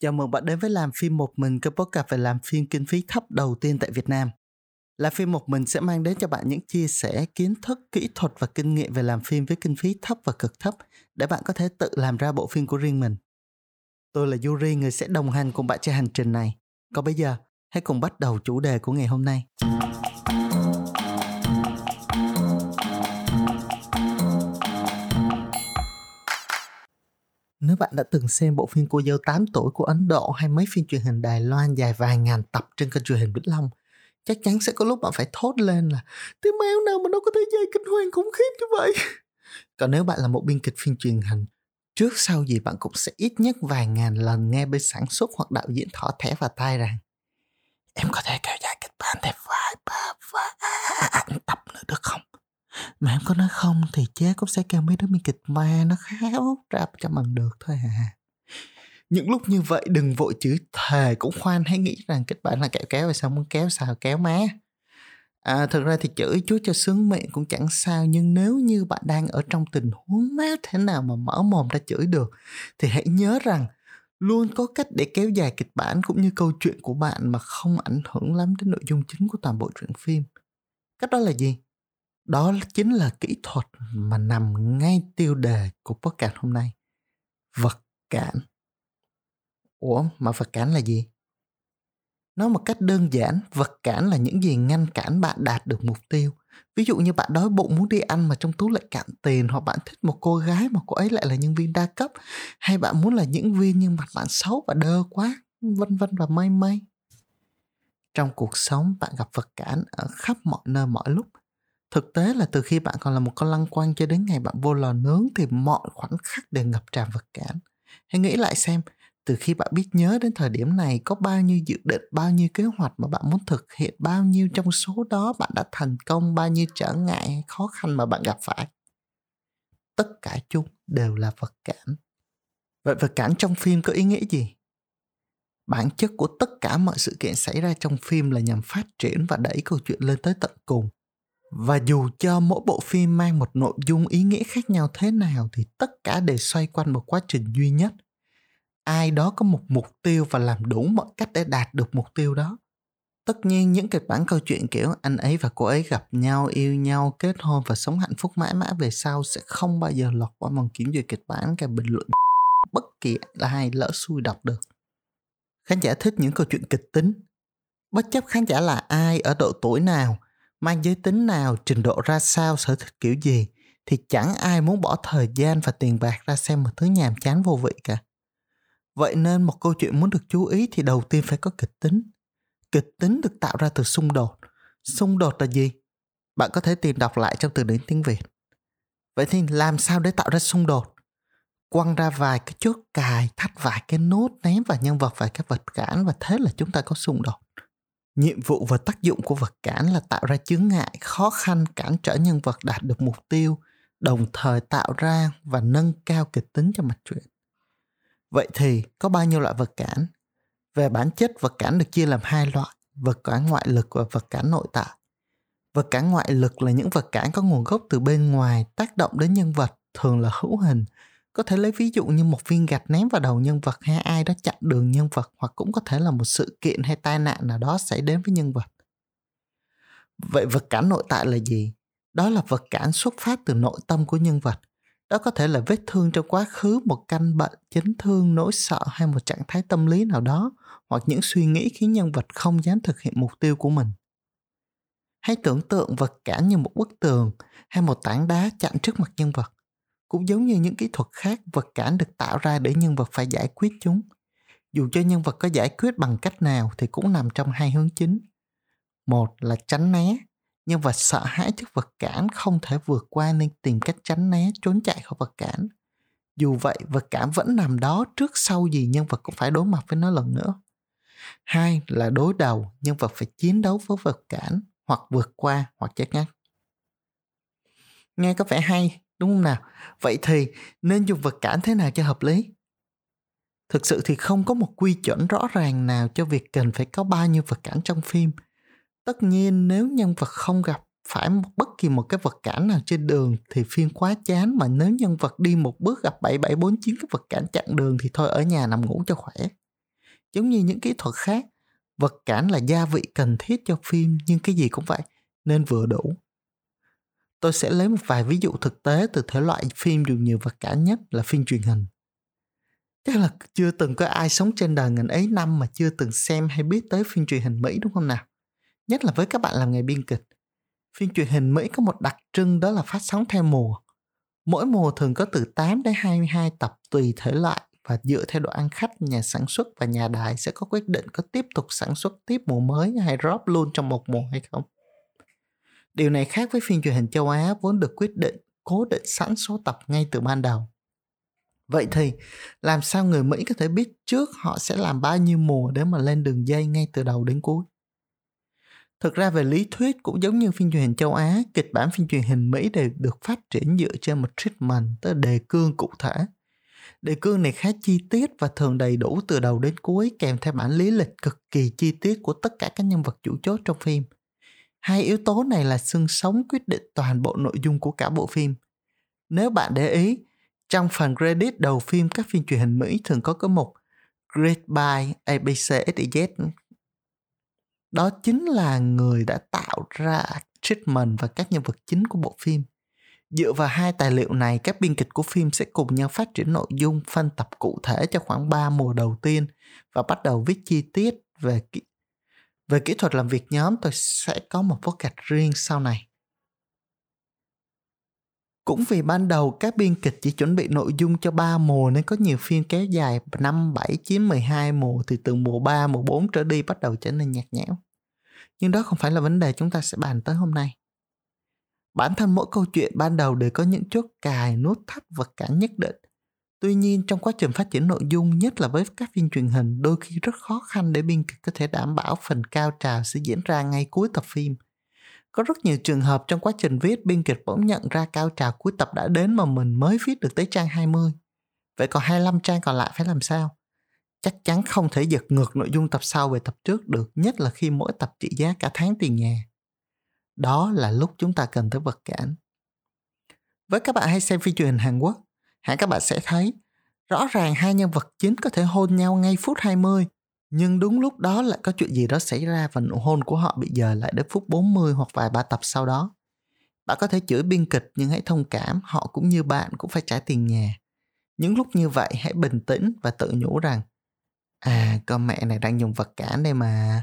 Chào mừng bạn đến với làm phim một mình, kênh podcast về làm phim kinh phí thấp đầu tiên tại Việt Nam. Làm phim một mình sẽ mang đến cho bạn những chia sẻ kiến thức, kỹ thuật và kinh nghiệm về làm phim với kinh phí thấp và cực thấp để bạn có thể tự làm ra bộ phim của riêng mình. Tôi là Yuri, người sẽ đồng hành cùng bạn trên hành trình này. Còn bây giờ, hãy cùng bắt đầu chủ đề của ngày hôm nay. Bạn đã từng xem bộ phim Cô dâu 8 tuổi của Ấn Độ hay mấy phim truyền hình Đài Loan dài vài ngàn tập trên kênh truyền hình Vĩnh Long, chắc chắn sẽ có lúc bạn phải thốt lên là tiếng mèo nào mà nó có thể dây kinh hoàng khủng khiếp như vậy. Còn nếu bạn là một biên kịch phim truyền hình, trước sau gì bạn cũng sẽ ít nhất vài ngàn lần nghe bên sản xuất hoặc đạo diễn thỏ thẻ vào tai rằng em có thể kéo dài kịch bản thêm vài ba vài tập nữa được không? Mà em có nói không thì chế cũng sẽ kêu mấy đứa biên kịch ma nó khéo ra cho bằng được thôi à. Những lúc như vậy đừng vội chửi thề cũng khoan hãy nghĩ rằng kịch bản là kẹo kéo rồi sao muốn kéo sao kéo má. À, thực ra thì chửi chúa cho sướng miệng cũng chẳng sao nhưng nếu như bạn đang ở trong tình huống má thế nào mà mở mồm ra chửi được thì hãy nhớ rằng luôn có cách để kéo dài kịch bản cũng như câu chuyện của bạn mà không ảnh hưởng lắm đến nội dung chính của toàn bộ truyện phim. Cách đó là gì? Đó chính là kỹ thuật mà nằm ngay tiêu đề của podcast hôm nay. Vật cản. Ủa, mà vật cản là gì? Nói một cách đơn giản, vật cản là những gì ngăn cản bạn đạt được mục tiêu. Ví dụ như bạn đói bụng muốn đi ăn mà trong túi lại cạn tiền, hoặc bạn thích một cô gái mà cô ấy lại là nhân viên đa cấp, hay bạn muốn là những viên nhưng mặt bạn xấu và đơ quá, vân vân và mây mây. Trong cuộc sống, bạn gặp vật cản ở khắp mọi nơi, mọi lúc thực tế là từ khi bạn còn là một con lăng quăng cho đến ngày bạn vô lò nướng thì mọi khoảnh khắc đều ngập tràn vật cản. Hãy nghĩ lại xem, từ khi bạn biết nhớ đến thời điểm này có bao nhiêu dự định, bao nhiêu kế hoạch mà bạn muốn thực hiện, bao nhiêu trong số đó bạn đã thành công, bao nhiêu trở ngại, khó khăn mà bạn gặp phải. Tất cả chúng đều là vật cản. Vậy vật cản trong phim có ý nghĩa gì? Bản chất của tất cả mọi sự kiện xảy ra trong phim là nhằm phát triển và đẩy câu chuyện lên tới tận cùng và dù cho mỗi bộ phim mang một nội dung ý nghĩa khác nhau thế nào thì tất cả đều xoay quanh một quá trình duy nhất. Ai đó có một mục tiêu và làm đủ mọi cách để đạt được mục tiêu đó. Tất nhiên những kịch bản câu chuyện kiểu anh ấy và cô ấy gặp nhau, yêu nhau, kết hôn và sống hạnh phúc mãi mãi về sau sẽ không bao giờ lọt qua vòng kiểm duyệt kịch bản cái bình luận bất kỳ ai lỡ xui đọc được. Khán giả thích những câu chuyện kịch tính. Bất chấp khán giả là ai, ở độ tuổi nào mang giới tính nào, trình độ ra sao, sở thích kiểu gì thì chẳng ai muốn bỏ thời gian và tiền bạc ra xem một thứ nhàm chán vô vị cả. Vậy nên một câu chuyện muốn được chú ý thì đầu tiên phải có kịch tính. Kịch tính được tạo ra từ xung đột. Xung đột là gì? Bạn có thể tìm đọc lại trong từ điển tiếng Việt. Vậy thì làm sao để tạo ra xung đột? Quăng ra vài cái chốt cài, thắt vài cái nốt, ném vào nhân vật vài cái vật cản và thế là chúng ta có xung đột nhiệm vụ và tác dụng của vật cản là tạo ra chướng ngại, khó khăn, cản trở nhân vật đạt được mục tiêu, đồng thời tạo ra và nâng cao kịch tính cho mạch truyện. Vậy thì có bao nhiêu loại vật cản? Về bản chất, vật cản được chia làm hai loại, vật cản ngoại lực và vật cản nội tại. Vật cản ngoại lực là những vật cản có nguồn gốc từ bên ngoài tác động đến nhân vật, thường là hữu hình có thể lấy ví dụ như một viên gạch ném vào đầu nhân vật hay ai đó chặn đường nhân vật, hoặc cũng có thể là một sự kiện hay tai nạn nào đó xảy đến với nhân vật. Vậy vật cản nội tại là gì? Đó là vật cản xuất phát từ nội tâm của nhân vật. Đó có thể là vết thương trong quá khứ, một căn bệnh, chấn thương, nỗi sợ hay một trạng thái tâm lý nào đó, hoặc những suy nghĩ khiến nhân vật không dám thực hiện mục tiêu của mình. Hãy tưởng tượng vật cản như một bức tường hay một tảng đá chặn trước mặt nhân vật cũng giống như những kỹ thuật khác, vật cản được tạo ra để nhân vật phải giải quyết chúng. Dù cho nhân vật có giải quyết bằng cách nào thì cũng nằm trong hai hướng chính. Một là tránh né, nhân vật sợ hãi trước vật cản không thể vượt qua nên tìm cách tránh né, trốn chạy khỏi vật cản. Dù vậy, vật cản vẫn nằm đó trước sau gì nhân vật cũng phải đối mặt với nó lần nữa. Hai là đối đầu, nhân vật phải chiến đấu với vật cản hoặc vượt qua hoặc chết ngắt. Nghe có vẻ hay, đúng không nào vậy thì nên dùng vật cản thế nào cho hợp lý thực sự thì không có một quy chuẩn rõ ràng nào cho việc cần phải có bao nhiêu vật cản trong phim tất nhiên nếu nhân vật không gặp phải một bất kỳ một cái vật cản nào trên đường thì phim quá chán mà nếu nhân vật đi một bước gặp 7749 cái vật cản chặn đường thì thôi ở nhà nằm ngủ cho khỏe. Giống như những kỹ thuật khác, vật cản là gia vị cần thiết cho phim nhưng cái gì cũng vậy, nên vừa đủ. Tôi sẽ lấy một vài ví dụ thực tế từ thể loại phim dùng nhiều vật cả nhất là phim truyền hình. Chắc là chưa từng có ai sống trên đời ngành ấy năm mà chưa từng xem hay biết tới phim truyền hình Mỹ, đúng không nào? Nhất là với các bạn làm nghề biên kịch. Phim truyền hình Mỹ có một đặc trưng đó là phát sóng theo mùa. Mỗi mùa thường có từ 8 đến 22 tập tùy thể loại và dựa theo độ ăn khách, nhà sản xuất và nhà đài sẽ có quyết định có tiếp tục sản xuất tiếp mùa mới hay drop luôn trong một mùa hay không. Điều này khác với phim truyền hình châu Á vốn được quyết định cố định sẵn số tập ngay từ ban đầu. Vậy thì làm sao người Mỹ có thể biết trước họ sẽ làm bao nhiêu mùa để mà lên đường dây ngay từ đầu đến cuối? Thực ra về lý thuyết cũng giống như phim truyền hình châu Á, kịch bản phim truyền hình Mỹ đều được phát triển dựa trên một treatment, tức là đề cương cụ thể. Đề cương này khá chi tiết và thường đầy đủ từ đầu đến cuối kèm theo bản lý lịch cực kỳ chi tiết của tất cả các nhân vật chủ chốt trong phim. Hai yếu tố này là xương sống quyết định toàn bộ nội dung của cả bộ phim. Nếu bạn để ý, trong phần credit đầu phim các phim truyền hình Mỹ thường có cái mục Great by ABC XYZ. Đó chính là người đã tạo ra treatment và các nhân vật chính của bộ phim. Dựa vào hai tài liệu này, các biên kịch của phim sẽ cùng nhau phát triển nội dung phân tập cụ thể cho khoảng 3 mùa đầu tiên và bắt đầu viết chi tiết về kỹ, về kỹ thuật làm việc nhóm tôi sẽ có một podcast riêng sau này. Cũng vì ban đầu các biên kịch chỉ chuẩn bị nội dung cho 3 mùa nên có nhiều phim kéo dài 5, 7, 9, 12 mùa thì từ mùa 3, mùa 4 trở đi bắt đầu trở nên nhạt nhẽo. Nhưng đó không phải là vấn đề chúng ta sẽ bàn tới hôm nay. Bản thân mỗi câu chuyện ban đầu đều có những chốt cài, nút thắt và cản nhất định. Tuy nhiên trong quá trình phát triển nội dung nhất là với các phim truyền hình đôi khi rất khó khăn để biên kịch có thể đảm bảo phần cao trào sẽ diễn ra ngay cuối tập phim – có rất nhiều trường hợp trong quá trình viết biên kịch bỗng nhận ra cao trào cuối tập đã đến mà mình mới viết được tới trang 20. Vậy còn 25 trang còn lại phải làm sao? Chắc chắn không thể giật ngược nội dung tập sau về tập trước được, nhất là khi mỗi tập trị giá cả tháng tiền nhà. Đó là lúc chúng ta cần tới vật cản. Với các bạn hay xem phim truyền hình Hàn Quốc, hẳn các bạn sẽ thấy rõ ràng hai nhân vật chính có thể hôn nhau ngay phút 20 nhưng đúng lúc đó lại có chuyện gì đó xảy ra và nụ hôn của họ bị dời lại đến phút 40 hoặc vài ba tập sau đó. Bạn có thể chửi biên kịch nhưng hãy thông cảm, họ cũng như bạn cũng phải trả tiền nhà. Những lúc như vậy hãy bình tĩnh và tự nhủ rằng À, con mẹ này đang dùng vật cản đây mà.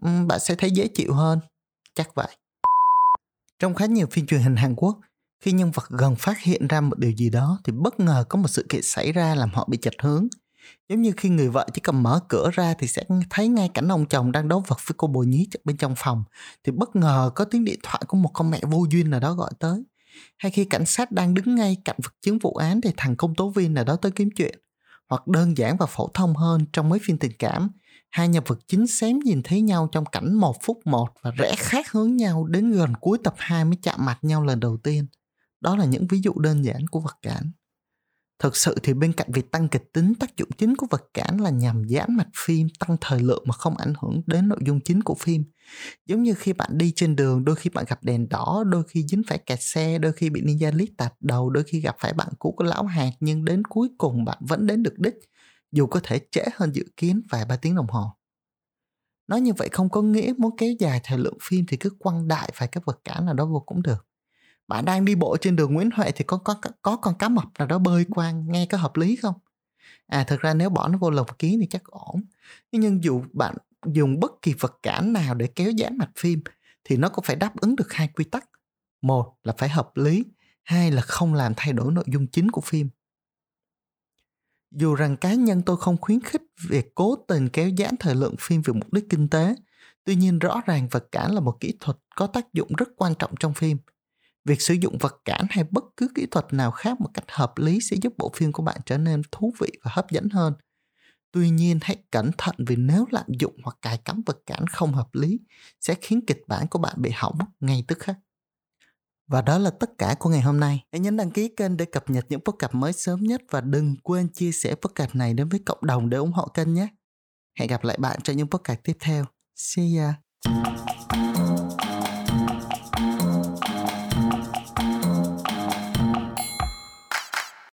Bạn sẽ thấy dễ chịu hơn. Chắc vậy. Trong khá nhiều phim truyền hình Hàn Quốc, khi nhân vật gần phát hiện ra một điều gì đó thì bất ngờ có một sự kiện xảy ra làm họ bị chệch hướng – Giống như khi người vợ chỉ cần mở cửa ra thì sẽ thấy ngay cảnh ông chồng đang đấu vật với cô bồ nhí bên trong phòng. Thì bất ngờ có tiếng điện thoại của một con mẹ vô duyên nào đó gọi tới. Hay khi cảnh sát đang đứng ngay cạnh vật chứng vụ án thì thằng công tố viên nào đó tới kiếm chuyện. Hoặc đơn giản và phổ thông hơn trong mấy phim tình cảm, hai nhân vật chính xém nhìn thấy nhau trong cảnh một phút một và rẽ khác hướng nhau đến gần cuối tập 2 mới chạm mặt nhau lần đầu tiên. Đó là những ví dụ đơn giản của vật cản. Thực sự thì bên cạnh việc tăng kịch tính, tác dụng chính của vật cản là nhằm giãn mạch phim, tăng thời lượng mà không ảnh hưởng đến nội dung chính của phim. Giống như khi bạn đi trên đường, đôi khi bạn gặp đèn đỏ, đôi khi dính phải kẹt xe, đôi khi bị ninja lít tạt đầu, đôi khi gặp phải bạn cũ của lão hạt nhưng đến cuối cùng bạn vẫn đến được đích, dù có thể trễ hơn dự kiến vài ba tiếng đồng hồ. Nói như vậy không có nghĩa muốn kéo dài thời lượng phim thì cứ quăng đại vài cái vật cản nào đó vô cũng được bạn đang đi bộ trên đường Nguyễn Huệ thì có có có con cá mập nào đó bơi qua nghe có hợp lý không? À thực ra nếu bỏ nó vô lồng kiến thì chắc ổn. Nhưng dù bạn dùng bất kỳ vật cản nào để kéo giãn mạch phim thì nó cũng phải đáp ứng được hai quy tắc. Một là phải hợp lý, hai là không làm thay đổi nội dung chính của phim. Dù rằng cá nhân tôi không khuyến khích việc cố tình kéo giãn thời lượng phim vì mục đích kinh tế, tuy nhiên rõ ràng vật cản là một kỹ thuật có tác dụng rất quan trọng trong phim việc sử dụng vật cản hay bất cứ kỹ thuật nào khác một cách hợp lý sẽ giúp bộ phim của bạn trở nên thú vị và hấp dẫn hơn tuy nhiên, hãy cẩn thận vì nếu lạm dụng hoặc cài cắm vật cản không hợp lý, sẽ khiến kịch bản của bạn bị hỏng ngay tức khắc và đó là tất cả của ngày hôm nay. Hãy nhấn đăng ký kênh để cập nhật những podcast mới sớm nhất và đừng quên chia sẻ podcast này đến với cộng đồng để ủng hộ kênh nhé. Hẹn gặp lại bạn trong những podcast tiếp theo. See ya!